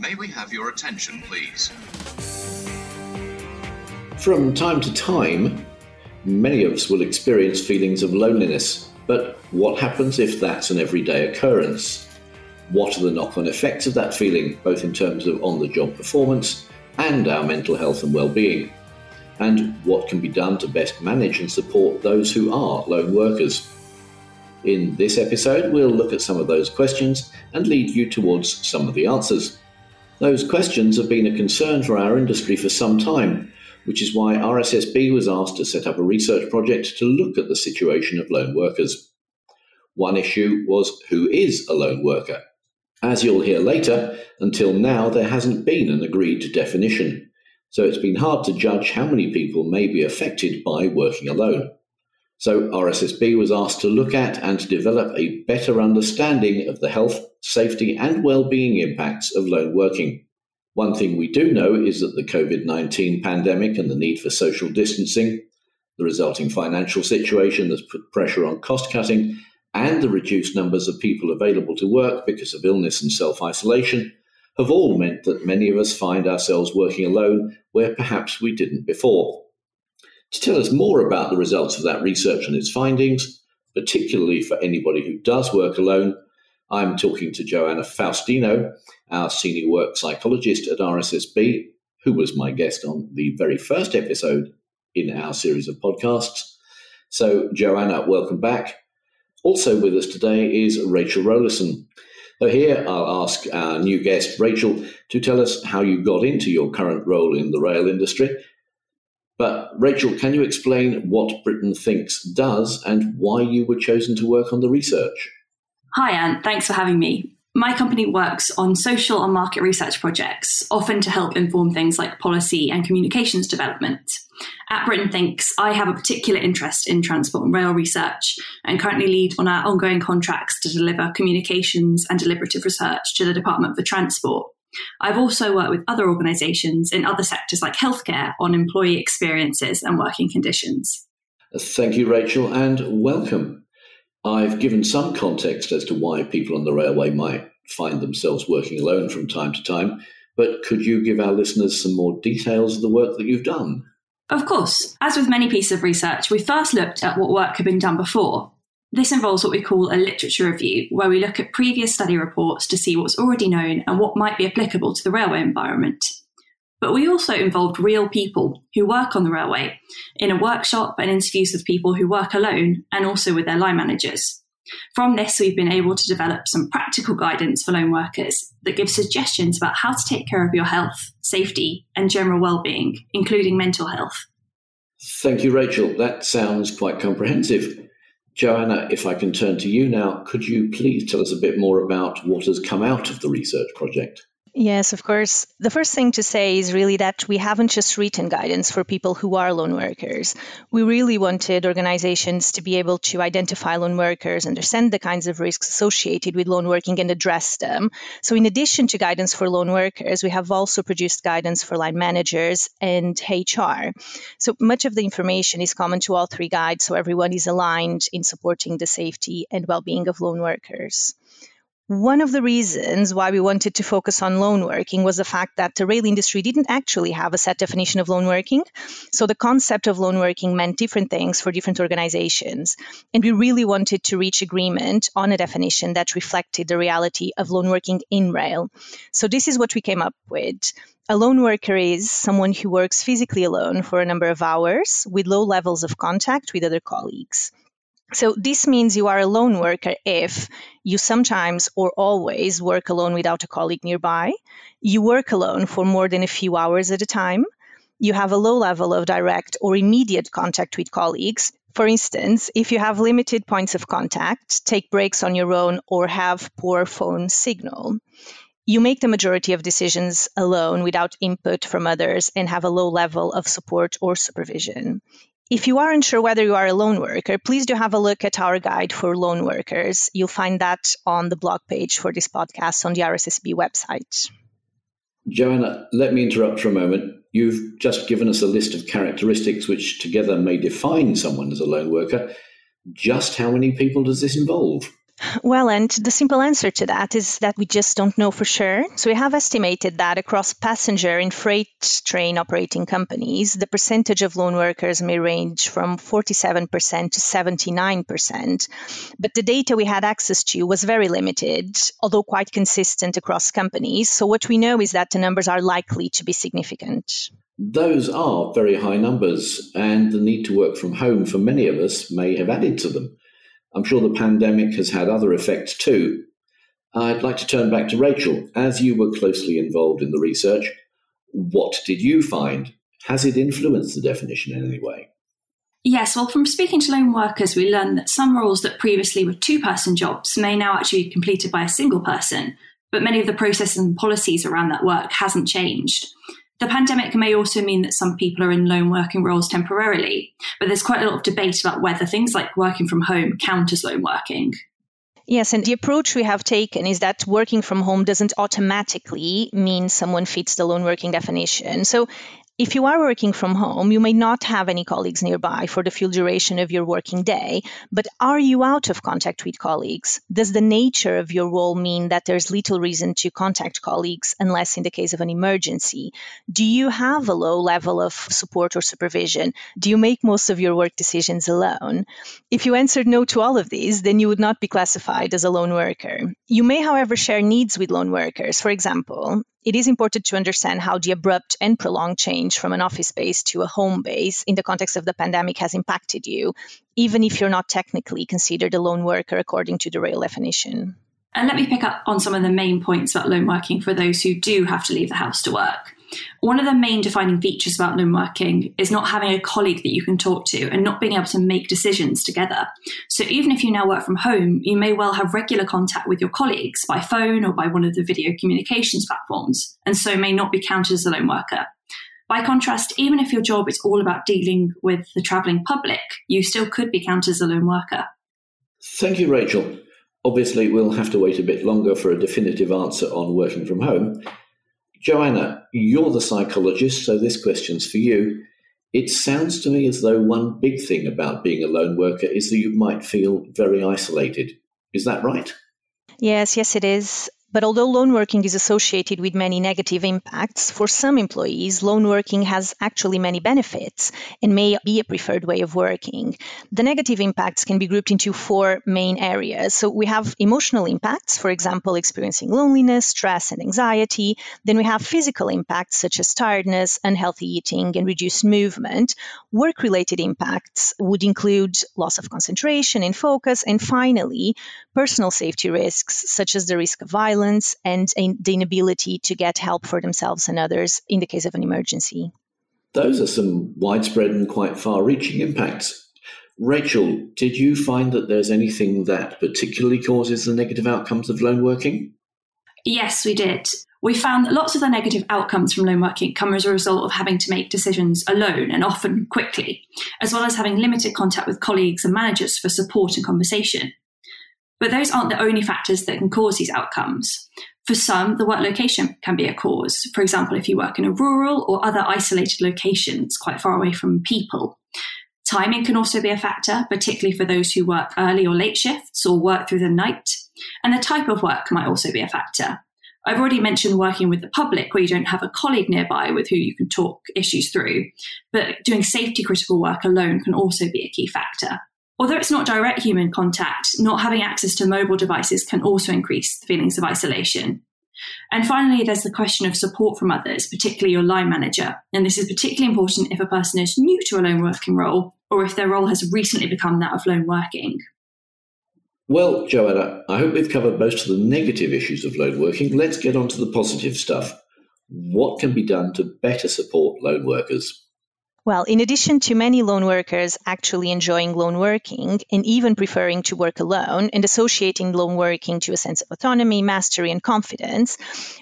May we have your attention, please? From time to time, many of us will experience feelings of loneliness. But what happens if that's an everyday occurrence? What are the knock on effects of that feeling, both in terms of on the job performance and our mental health and well being? And what can be done to best manage and support those who are lone workers? In this episode, we'll look at some of those questions and lead you towards some of the answers. Those questions have been a concern for our industry for some time, which is why RSSB was asked to set up a research project to look at the situation of lone workers. One issue was who is a lone worker? As you'll hear later, until now there hasn't been an agreed definition, so it's been hard to judge how many people may be affected by working alone. So RSSB was asked to look at and develop a better understanding of the health, safety, and well-being impacts of lone working. One thing we do know is that the COVID 19 pandemic and the need for social distancing, the resulting financial situation that's put pressure on cost cutting, and the reduced numbers of people available to work because of illness and self isolation have all meant that many of us find ourselves working alone where perhaps we didn't before. To tell us more about the results of that research and its findings, particularly for anybody who does work alone, I'm talking to Joana Faustino, our senior work psychologist at RSSB, who was my guest on the very first episode in our series of podcasts. So, Joana, welcome back. Also with us today is Rachel Rowlinson. So, here I'll ask our new guest, Rachel, to tell us how you got into your current role in the rail industry but Rachel, can you explain what Britain Thinks does and why you were chosen to work on the research? Hi, Anne. Thanks for having me. My company works on social and market research projects, often to help inform things like policy and communications development. At Britain Thinks, I have a particular interest in transport and rail research and currently lead on our ongoing contracts to deliver communications and deliberative research to the Department for Transport. I've also worked with other organisations in other sectors like healthcare on employee experiences and working conditions. Thank you, Rachel, and welcome. I've given some context as to why people on the railway might find themselves working alone from time to time, but could you give our listeners some more details of the work that you've done? Of course. As with many pieces of research, we first looked at what work had been done before this involves what we call a literature review, where we look at previous study reports to see what's already known and what might be applicable to the railway environment. But we also involved real people who work on the railway in a workshop and interviews with people who work alone and also with their line managers. From this, we've been able to develop some practical guidance for lone workers that gives suggestions about how to take care of your health, safety, and general well-being, including mental health. Thank you, Rachel. That sounds quite comprehensive. Joana, if I can turn to you now, could you please tell us a bit more about what has come out of the research project? Yes, of course. The first thing to say is really that we haven't just written guidance for people who are lone workers. We really wanted organizations to be able to identify lone workers, understand the kinds of risks associated with lone working, and address them. So, in addition to guidance for lone workers, we have also produced guidance for line managers and HR. So, much of the information is common to all three guides, so everyone is aligned in supporting the safety and well being of lone workers. One of the reasons why we wanted to focus on lone working was the fact that the rail industry didn't actually have a set definition of lone working. So the concept of lone working meant different things for different organizations. And we really wanted to reach agreement on a definition that reflected the reality of lone working in rail. So this is what we came up with. A lone worker is someone who works physically alone for a number of hours with low levels of contact with other colleagues. So this means you are a lone worker if you sometimes or always work alone without a colleague nearby. You work alone for more than a few hours at a time. You have a low level of direct or immediate contact with colleagues. For instance, if you have limited points of contact, take breaks on your own, or have poor phone signal. You make the majority of decisions alone without input from others and have a low level of support or supervision. If you aren't sure whether you are a lone worker, please do have a look at our guide for lone workers. You'll find that on the blog page for this podcast on the RSSB website. Joana, let me interrupt for a moment. You've just given us a list of characteristics which together may define someone as a lone worker. Just how many people does this involve? Well, and the simple answer to that is that we just don't know for sure. So we have estimated that across passenger and freight train operating companies, the percentage of lone workers may range from 47% to 79%. But the data we had access to was very limited, although quite consistent across companies. So what we know is that the numbers are likely to be significant. Those are very high numbers, and the need to work from home for many of us may have added to them. I'm sure the pandemic has had other effects too. I'd like to turn back to Rachel. As you were closely involved in the research, what did you find? Has it influenced the definition in any way? Yes, well, from speaking to lone workers, we learned that some roles that previously were two person jobs may now actually be completed by a single person, but many of the processes and policies around that work hasn't changed. The pandemic may also mean that some people are in lone working roles temporarily, but there's quite a lot of debate about whether things like working from home count as lone working. Yes, and the approach we have taken is that working from home doesn't automatically mean someone fits the lone working definition. So if you are working from home, you may not have any colleagues nearby for the full duration of your working day, but are you out of contact with colleagues? Does the nature of your role mean that there's little reason to contact colleagues unless in the case of an emergency? Do you have a low level of support or supervision? Do you make most of your work decisions alone? If you answered no to all of these, then you would not be classified as a lone worker. You may, however, share needs with lone workers. For example, it is important to understand how the abrupt and prolonged change from an office base to a home base in the context of the pandemic has impacted you, even if you're not technically considered a lone worker according to the rail definition. And let me pick up on some of the main points about lone working for those who do have to leave the house to work. One of the main defining features about lone working is not having a colleague that you can talk to and not being able to make decisions together. So even if you now work from home, you may well have regular contact with your colleagues by phone or by one of the video communications platforms, and so may not be counted as a lone worker. By contrast, even if your job is all about dealing with the travelling public, you still could be counted as a lone worker. Thank you, Rachel. Obviously, we'll have to wait a bit longer for a definitive answer on working from home. Joana, you're the psychologist, so this question's for you. It sounds to me as though one big thing about being a lone worker is that you might feel very isolated. Is that right? Yes, yes, it is. But although lone working is associated with many negative impacts, for some employees, lone working has actually many benefits and may be a preferred way of working. The negative impacts can be grouped into four main areas. So we have emotional impacts, for example, experiencing loneliness, stress, and anxiety. Then we have physical impacts such as tiredness, unhealthy eating, and reduced movement. Work related impacts would include loss of concentration and focus. And finally, personal safety risks such as the risk of violence violence and the inability to get help for themselves and others in the case of an emergency. Those are some widespread and quite far reaching impacts. Rachel, did you find that there's anything that particularly causes the negative outcomes of lone working? Yes, we did. We found that lots of the negative outcomes from lone working come as a result of having to make decisions alone and often quickly, as well as having limited contact with colleagues and managers for support and conversation. But those aren't the only factors that can cause these outcomes. For some, the work location can be a cause. For example, if you work in a rural or other isolated location locations quite far away from people. Timing can also be a factor, particularly for those who work early or late shifts or work through the night. And the type of work might also be a factor. I've already mentioned working with the public where you don't have a colleague nearby with who you can talk issues through, but doing safety critical work alone can also be a key factor. Although it's not direct human contact, not having access to mobile devices can also increase feelings of isolation. And finally, there's the question of support from others, particularly your line manager. And this is particularly important if a person is new to a lone working role or if their role has recently become that of lone working. Well, Joana, I hope we've covered most of the negative issues of lone working. Let's get on to the positive stuff. What can be done to better support lone workers? Well, in addition to many lone workers actually enjoying lone working and even preferring to work alone and associating lone working to a sense of autonomy, mastery, and confidence,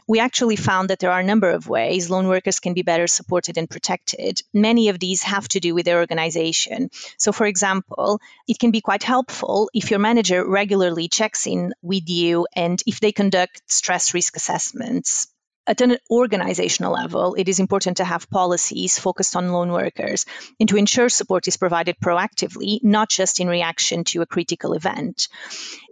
we actually found that there are a number of ways lone workers can be better supported and protected. Many of these have to do with their organization. So, for example, it can be quite helpful if your manager regularly checks in with you and if they conduct stress risk assessments At an organizational level, it is important to have policies focused on lone workers and to ensure support is provided proactively, not just in reaction to a critical event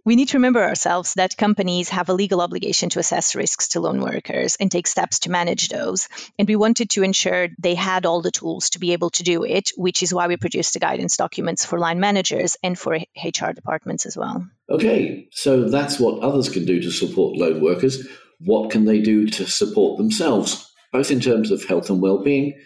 we need to remember ourselves that companies have a legal obligation to assess risks to lone workers and take steps to manage those. And we wanted to ensure they had all the tools to be able to do it, which is why we produced the guidance documents for line managers and for HR departments as well. Okay, so that's what others can do to support lone workers. What can they do to support themselves, both in terms of health and well-being,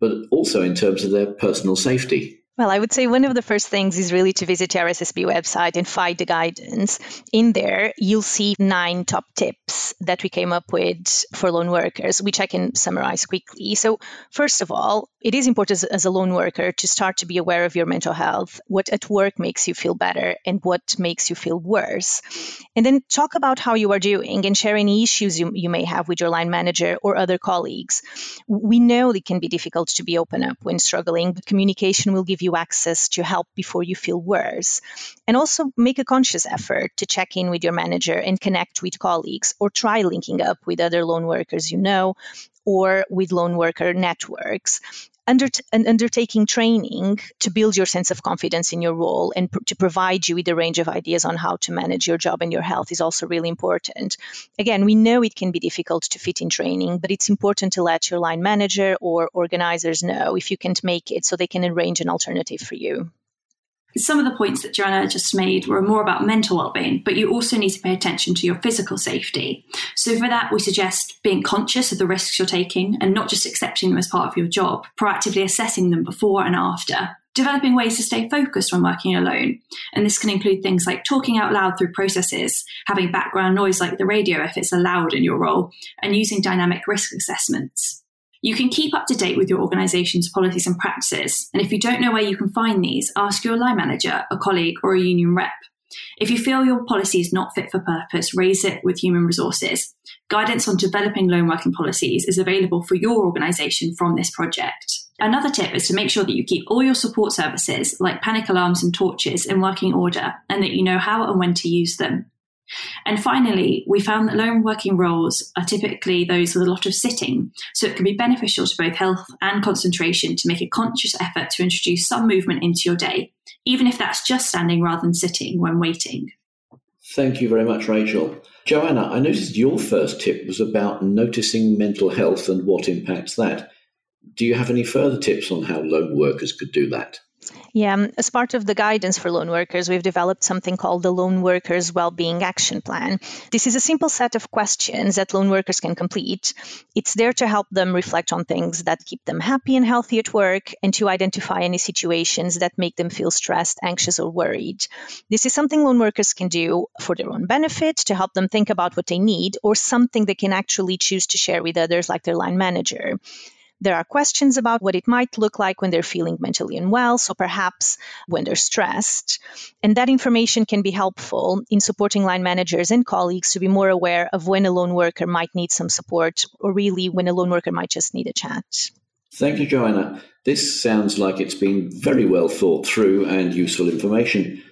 but also in terms of their personal safety? Well, I would say one of the first things is really to visit the RSSB website and find the guidance. In there, you'll see nine top tips that we came up with for lone workers, which I can summarize quickly. So, first of all, it is important as, a lone worker to start to be aware of your mental health, what at work makes you feel better and what makes you feel worse. And then talk about how you are doing and share any issues you, you may have with your line manager or other colleagues. We know it can be difficult to be open up when struggling, but communication will give you access to help before you feel worse. And also make a conscious effort to check in with your manager and connect with colleagues or try linking up with other lone workers you know or with lone worker networks. Under, undertaking training to build your sense of confidence in your role and pr- to provide you with a range of ideas on how to manage your job and your health is also really important. Again, we know it can be difficult to fit in training, but it's important to let your line manager or organizers know if you can't make it so they can arrange an alternative for you some of the points that Joana just made were more about mental well-being, but you also need to pay attention to your physical safety. So for that, we suggest being conscious of the risks you're taking and not just accepting them as part of your job, proactively assessing them before and after. Developing ways to stay focused when working alone. And this can include things like talking out loud through processes, having background noise like the radio if it's allowed in your role, and using dynamic risk assessments. You can keep up to date with your organisation's policies and practices, and if you don't know where you can find these, ask your line manager, a colleague, or a union rep. If you feel your policy is not fit for purpose, raise it with human resources. Guidance on developing lone working policies is available for your organisation from this project. Another tip is to make sure that you keep all your support services, like panic alarms and torches, in working order and that you know how and when to use them. And finally, we found that lone working roles are typically those with a lot of sitting, so it can be beneficial to both health and concentration to make a conscious effort to introduce some movement into your day, even if that's just standing rather than sitting when waiting. Thank you very much, Rachel. Joana, I noticed your first tip was about noticing mental health and what impacts that. Do you have any further tips on how lone workers could do that? Yeah, um, as part of the guidance for lone workers, we've developed something called the Lone Workers Wellbeing Action Plan. This is a simple set of questions that lone workers can complete. It's there to help them reflect on things that keep them happy and healthy at work and to identify any situations that make them feel stressed, anxious, or worried. This is something lone workers can do for their own benefit to help them think about what they need or something they can actually choose to share with others, like their line manager. There are questions about what it might look like when they're feeling mentally unwell, so perhaps when they're stressed. And that information can be helpful in supporting line managers and colleagues to be more aware of when a lone worker might need some support or really when a lone worker might just need a chat. Thank you, Joana. This sounds like it's been very well thought through and useful information,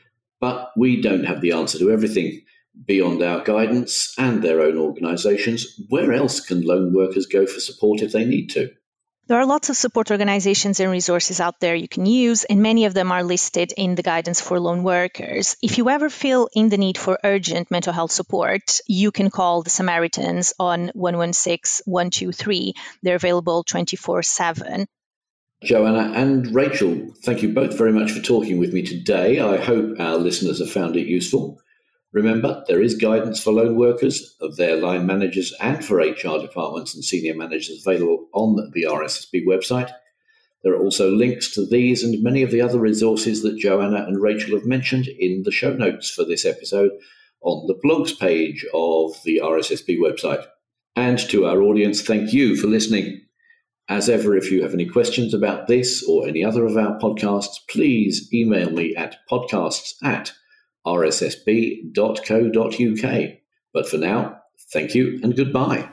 but we don't have the answer to everything. Beyond our guidance and their own organisations, where else can lone workers go for support if they need to? There are lots of support organizations and resources out there you can use, and many of them are listed in the guidance for lone workers. If you ever feel in the need for urgent mental health support, you can call the Samaritans on 116 123. They're available 24 7. Joana and Rachel, thank you both very much for talking with me today. I hope our listeners have found it useful. Remember, there is guidance for lone workers, of their line managers, and for HR departments and senior managers available on the RSSB website. There are also links to these and many of the other resources that Joana and Rachel have mentioned in the show notes for this episode on the blogs page of the RSSB website. And to our audience, thank you for listening. As ever, if you have any questions about this or any other of our podcasts, please email me at podcasts at rssb.co.uk. But for now, thank you and goodbye.